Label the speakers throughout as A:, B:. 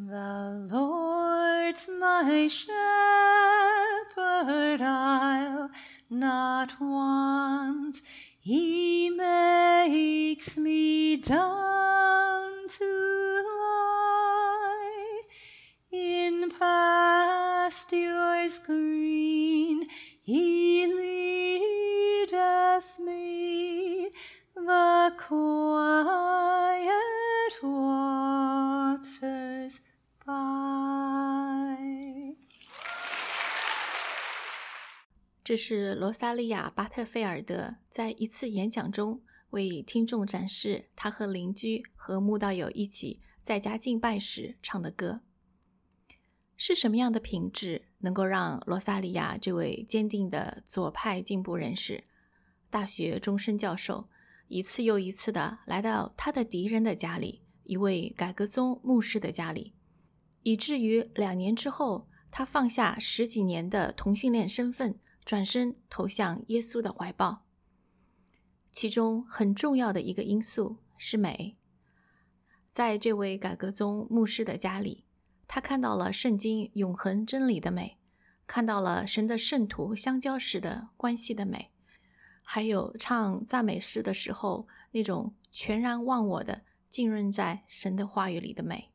A: The Lord's my shepherd, I'll not want. He makes me down
B: 这是罗萨利亚·巴特菲尔德在一次演讲中为听众展示他和邻居和慕道友一起在家敬拜时唱的歌。是什么样的品质能够让罗萨利亚这位坚定的左派进步人士、大学终身教授一次又一次的来到他的敌人的家里，一位改革宗牧师的家里，以至于两年之后，他放下十几年的同性恋身份？转身投向耶稣的怀抱。其中很重要的一个因素是美。在这位改革宗牧师的家里，他看到了圣经永恒真理的美，看到了神的圣徒相交时的关系的美，还有唱赞美诗的时候那种全然忘我的浸润在神的话语里的美。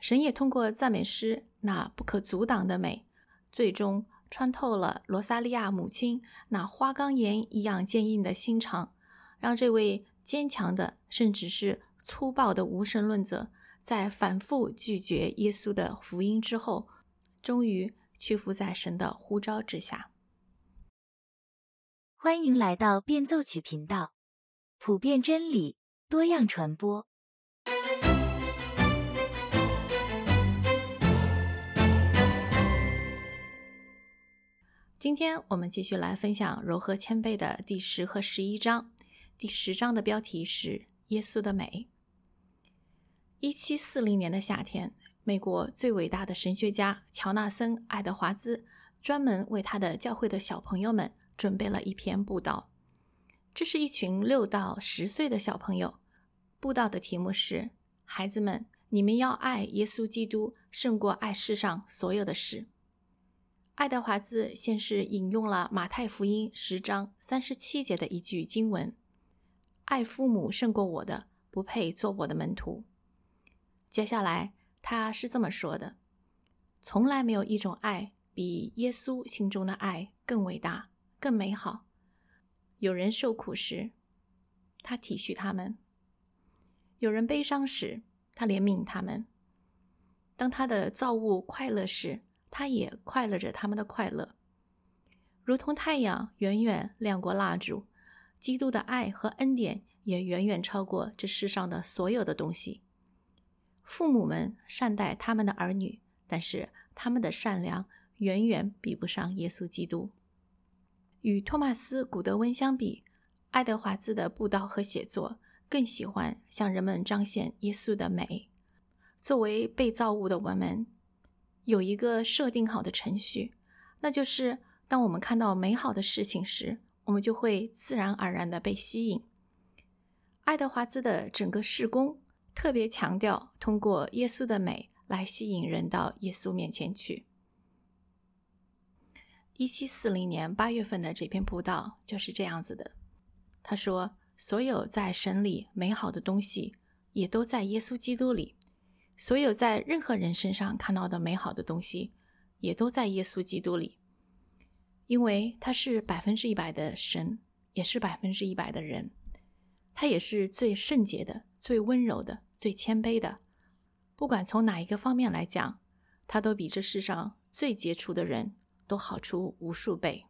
B: 神也通过赞美诗那不可阻挡的美，最终。穿透了罗萨利亚母亲那花岗岩一样坚硬的心肠，让这位坚强的甚至是粗暴的无神论者，在反复拒绝耶稣的福音之后，终于屈服在神的呼召之下。
C: 欢迎来到变奏曲频道，普遍真理，多样传播。
B: 今天我们继续来分享柔和谦卑的第十和十一章。第十章的标题是“耶稣的美”。一七四零年的夏天，美国最伟大的神学家乔纳森·爱德华兹专门为他的教会的小朋友们准备了一篇布道。这是一群六到十岁的小朋友。布道的题目是：“孩子们，你们要爱耶稣基督胜过爱世上所有的事。”爱德华兹先是引用了马太福音十章三十七节的一句经文：“爱父母胜过我的，不配做我的门徒。”接下来他是这么说的：“从来没有一种爱比耶稣心中的爱更伟大、更美好。有人受苦时，他体恤他们；有人悲伤时，他怜悯他们。当他的造物快乐时，”他也快乐着他们的快乐，如同太阳远远亮过蜡烛，基督的爱和恩典也远远超过这世上的所有的东西。父母们善待他们的儿女，但是他们的善良远远比不上耶稣基督。与托马斯·古德温相比，爱德华兹的布道和写作更喜欢向人们彰显耶稣的美。作为被造物的我们。有一个设定好的程序，那就是当我们看到美好的事情时，我们就会自然而然的被吸引。爱德华兹的整个事工特别强调通过耶稣的美来吸引人到耶稣面前去。一七四零年八月份的这篇布道就是这样子的。他说：“所有在神里美好的东西，也都在耶稣基督里。”所有在任何人身上看到的美好的东西，也都在耶稣基督里，因为他是百分之一百的神，也是百分之一百的人。他也是最圣洁的、最温柔的、最谦卑的。不管从哪一个方面来讲，他都比这世上最杰出的人都好出无数倍。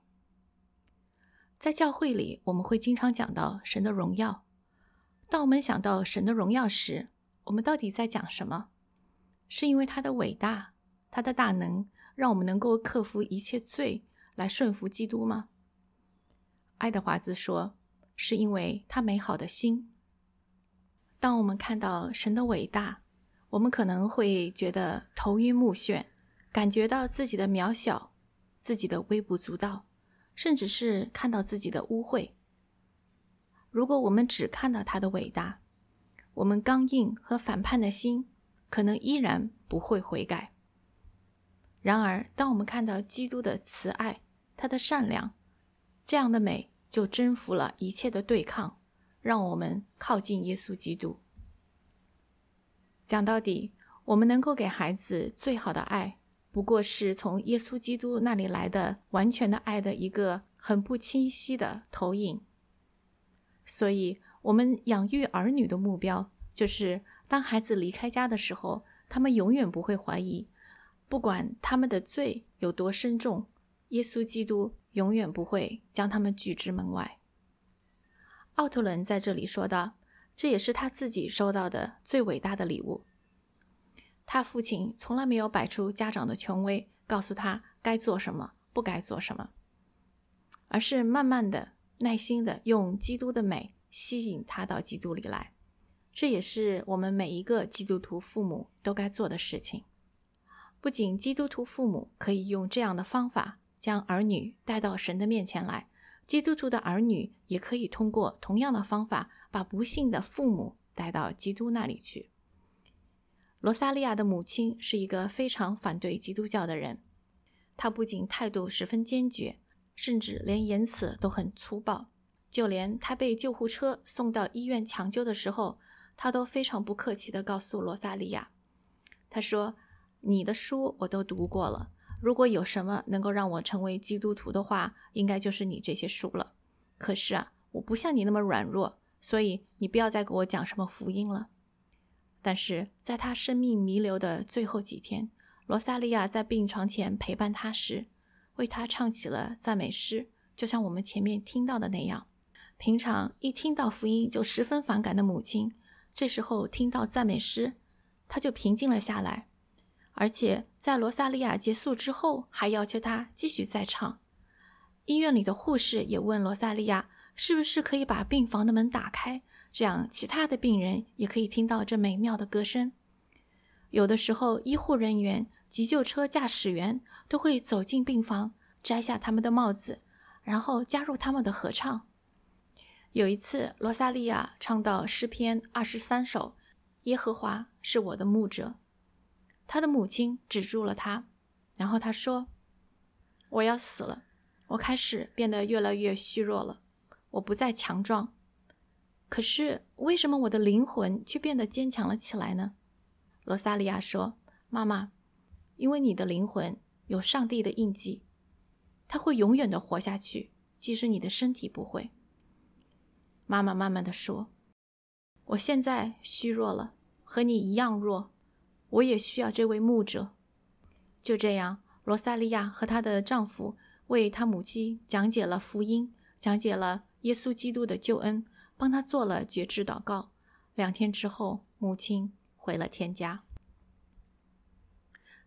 B: 在教会里，我们会经常讲到神的荣耀。当我们想到神的荣耀时，我们到底在讲什么？是因为他的伟大，他的大能，让我们能够克服一切罪，来顺服基督吗？爱德华兹说：“是因为他美好的心。”当我们看到神的伟大，我们可能会觉得头晕目眩，感觉到自己的渺小，自己的微不足道，甚至是看到自己的污秽。如果我们只看到他的伟大，我们刚硬和反叛的心。可能依然不会悔改。然而，当我们看到基督的慈爱，他的善良，这样的美就征服了一切的对抗，让我们靠近耶稣基督。讲到底，我们能够给孩子最好的爱，不过是从耶稣基督那里来的完全的爱的一个很不清晰的投影。所以，我们养育儿女的目标，就是当孩子离开家的时候，他们永远不会怀疑。不管他们的罪有多深重，耶稣基督永远不会将他们拒之门外。奥特伦在这里说道：“这也是他自己收到的最伟大的礼物。他父亲从来没有摆出家长的权威，告诉他该做什么，不该做什么，而是慢慢的、耐心的用基督的美吸引他到基督里来。这也是我们每一个基督徒父母都该做的事情。”不仅基督徒父母可以用这样的方法将儿女带到神的面前来，基督徒的儿女也可以通过同样的方法把不幸的父母带到基督那里去。罗萨利亚的母亲是一个非常反对基督教的人，她不仅态度十分坚决，甚至连言辞都很粗暴。就连她被救护车送到医院抢救的时候，他都非常不客气地告诉罗萨利亚，他说。你的书我都读过了，如果有什么能够让我成为基督徒的话，应该就是你这些书了。可是啊，我不像你那么软弱，所以你不要再给我讲什么福音了。但是在他生命弥留的最后几天，罗萨利亚在病床前陪伴他时，为他唱起了赞美诗，就像我们前面听到的那样。平常一听到福音就十分反感的母亲，这时候听到赞美诗，他就平静了下来。而且在罗萨利亚结束之后，还要求他继续再唱。医院里的护士也问罗萨利亚，是不是可以把病房的门打开，这样其他的病人也可以听到这美妙的歌声。有的时候，医护人员、急救车驾驶员都会走进病房，摘下他们的帽子，然后加入他们的合唱。有一次，罗萨利亚唱到诗篇二十三首：“耶和华是我的牧者。”他的母亲止住了他，然后他说：“我要死了，我开始变得越来越虚弱了，我不再强壮。可是为什么我的灵魂却变得坚强了起来呢？”罗萨利亚说：“妈妈，因为你的灵魂有上帝的印记，它会永远的活下去，即使你的身体不会。”妈妈慢慢的说：“我现在虚弱了，和你一样弱。”我也需要这位牧者。就这样，罗萨利亚和她的丈夫为她母亲讲解了福音，讲解了耶稣基督的救恩，帮她做了绝志祷告。两天之后，母亲回了天家。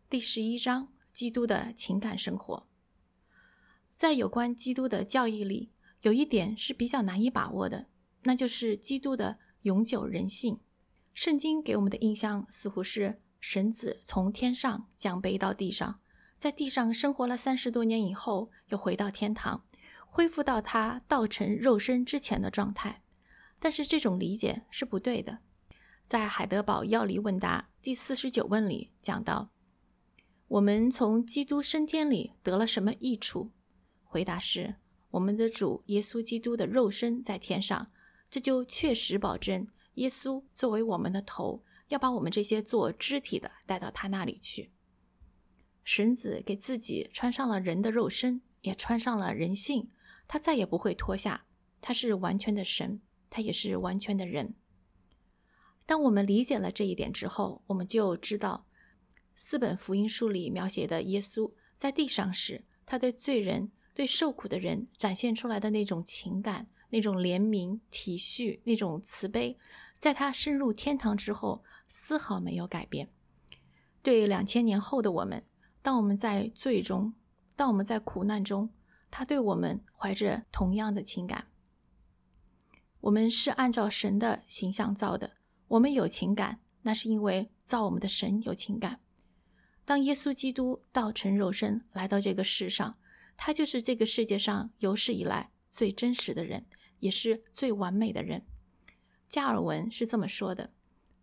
B: 第十一章：基督的情感生活。在有关基督的教义里，有一点是比较难以把握的，那就是基督的永久人性。圣经给我们的印象似乎是。神子从天上降卑到地上，在地上生活了三十多年以后，又回到天堂，恢复到他道成肉身之前的状态。但是这种理解是不对的。在海德堡药理问答第四十九问里讲到：“我们从基督升天里得了什么益处？”回答是：“我们的主耶稣基督的肉身在天上，这就确实保证耶稣作为我们的头。”要把我们这些做肢体的带到他那里去。神子给自己穿上了人的肉身，也穿上了人性，他再也不会脱下。他是完全的神，他也是完全的人。当我们理解了这一点之后，我们就知道四本福音书里描写的耶稣在地上时，他对罪人、对受苦的人展现出来的那种情感、那种怜悯、体恤、那种慈悲。在他升入天堂之后，丝毫没有改变。对两千年后的我们，当我们在罪中，当我们在苦难中，他对我们怀着同样的情感。我们是按照神的形象造的，我们有情感，那是因为造我们的神有情感。当耶稣基督道成肉身来到这个世上，他就是这个世界上有史以来最真实的人，也是最完美的人。加尔文是这么说的：“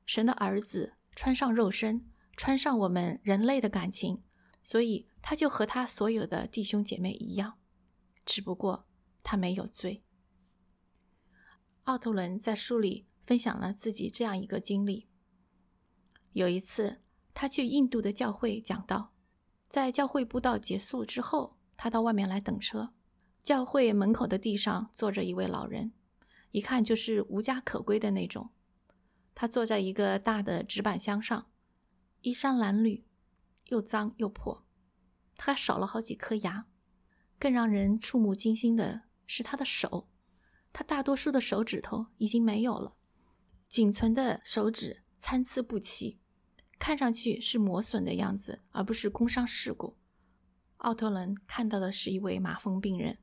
B: 神的儿子穿上肉身，穿上我们人类的感情，所以他就和他所有的弟兄姐妹一样，只不过他没有罪。奥特伦在书里分享了自己这样一个经历：有一次，他去印度的教会讲道，在教会布道结束之后，他到外面来等车。教会门口的地上坐着一位老人，一看就是无家可归的那种。他坐在一个大的纸板箱上，衣衫褴褛，又脏又破。他少了好几颗牙。更让人触目惊心的是他的手，他大多数的手指头已经没有了，仅存的手指参差不齐，看上去是磨损的样子，而不是工伤事故。奥特伦看到的是一位麻风病人。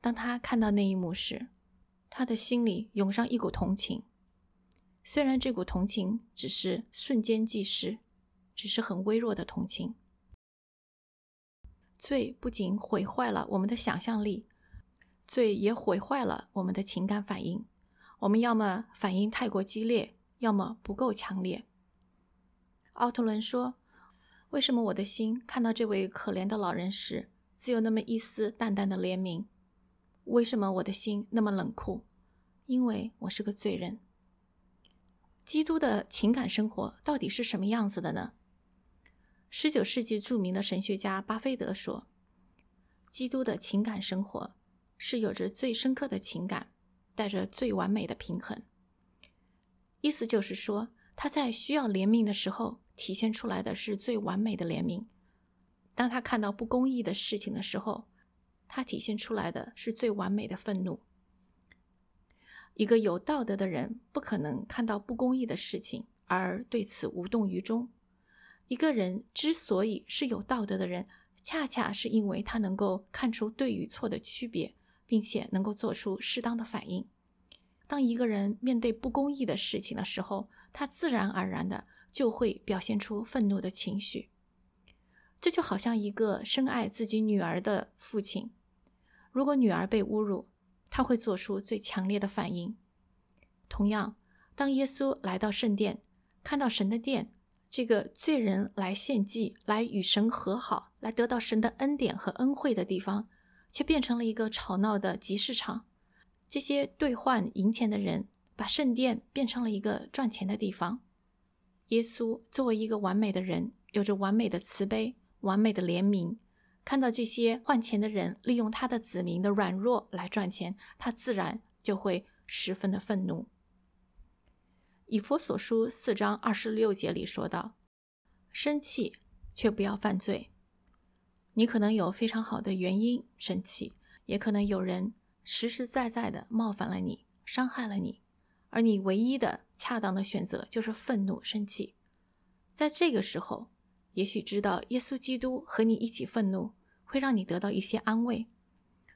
B: 当他看到那一幕时，他的心里涌上一股同情。虽然这股同情只是瞬间即逝，只是很微弱的同情。罪不仅毁坏了我们的想象力，罪也毁坏了我们的情感反应。我们要么反应太过激烈，要么不够强烈。奥特伦说：“为什么我的心看到这位可怜的老人时，只有那么一丝淡淡的怜悯？”为什么我的心那么冷酷？因为我是个罪人。基督的情感生活到底是什么样子的呢？十九世纪著名的神学家巴菲德说：“基督的情感生活是有着最深刻的情感，带着最完美的平衡。”意思就是说，他在需要怜悯的时候，体现出来的是最完美的怜悯；当他看到不公义的事情的时候，他体现出来的是最完美的愤怒。一个有道德的人不可能看到不公义的事情而对此无动于衷。一个人之所以是有道德的人，恰恰是因为他能够看出对与错的区别，并且能够做出适当的反应。当一个人面对不公义的事情的时候，他自然而然的就会表现出愤怒的情绪。这就好像一个深爱自己女儿的父亲。如果女儿被侮辱，他会做出最强烈的反应。同样，当耶稣来到圣殿，看到神的殿，这个罪人来献祭、来与神和好、来得到神的恩典和恩惠的地方，却变成了一个吵闹的集市场。这些兑换银钱的人，把圣殿变成了一个赚钱的地方。耶稣作为一个完美的人，有着完美的慈悲、完美的怜悯。看到这些换钱的人利用他的子民的软弱来赚钱，他自然就会十分的愤怒。以佛所书四章二十六节里说道：“生气却不要犯罪。你可能有非常好的原因生气，也可能有人实实在在的冒犯了你，伤害了你，而你唯一的恰当的选择就是愤怒生气。在这个时候。”也许知道耶稣基督和你一起愤怒，会让你得到一些安慰。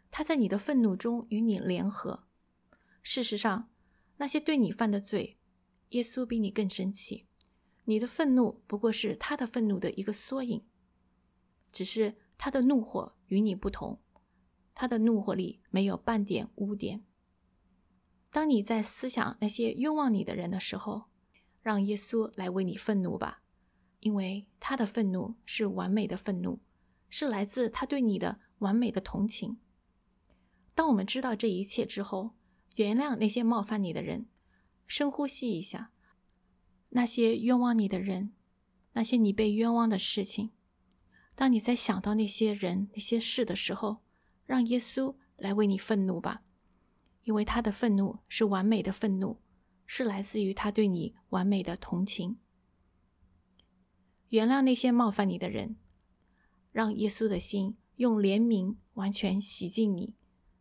B: 他在你的愤怒中与你联合。事实上，那些对你犯的罪，耶稣比你更生气。你的愤怒不过是他的愤怒的一个缩影，只是他的怒火与你不同。他的怒火里没有半点污点。当你在思想那些冤枉你的人的时候，让耶稣来为你愤怒吧。因为他的愤怒是完美的愤怒，是来自他对你的完美的同情。当我们知道这一切之后，原谅那些冒犯你的人，深呼吸一下，那些冤枉你的人，那些你被冤枉的事情。当你在想到那些人、那些事的时候，让耶稣来为你愤怒吧，因为他的愤怒是完美的愤怒，是来自于他对你完美的同情。原谅那些冒犯你的人，让耶稣的心用怜悯完全洗净你。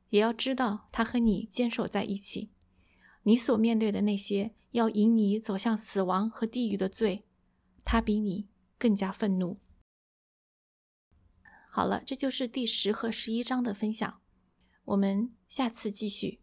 B: 也要知道，他和你坚守在一起。你所面对的那些要引你走向死亡和地狱的罪，他比你更加愤怒。好了，这就是第十和十一章的分享。我们下次继续。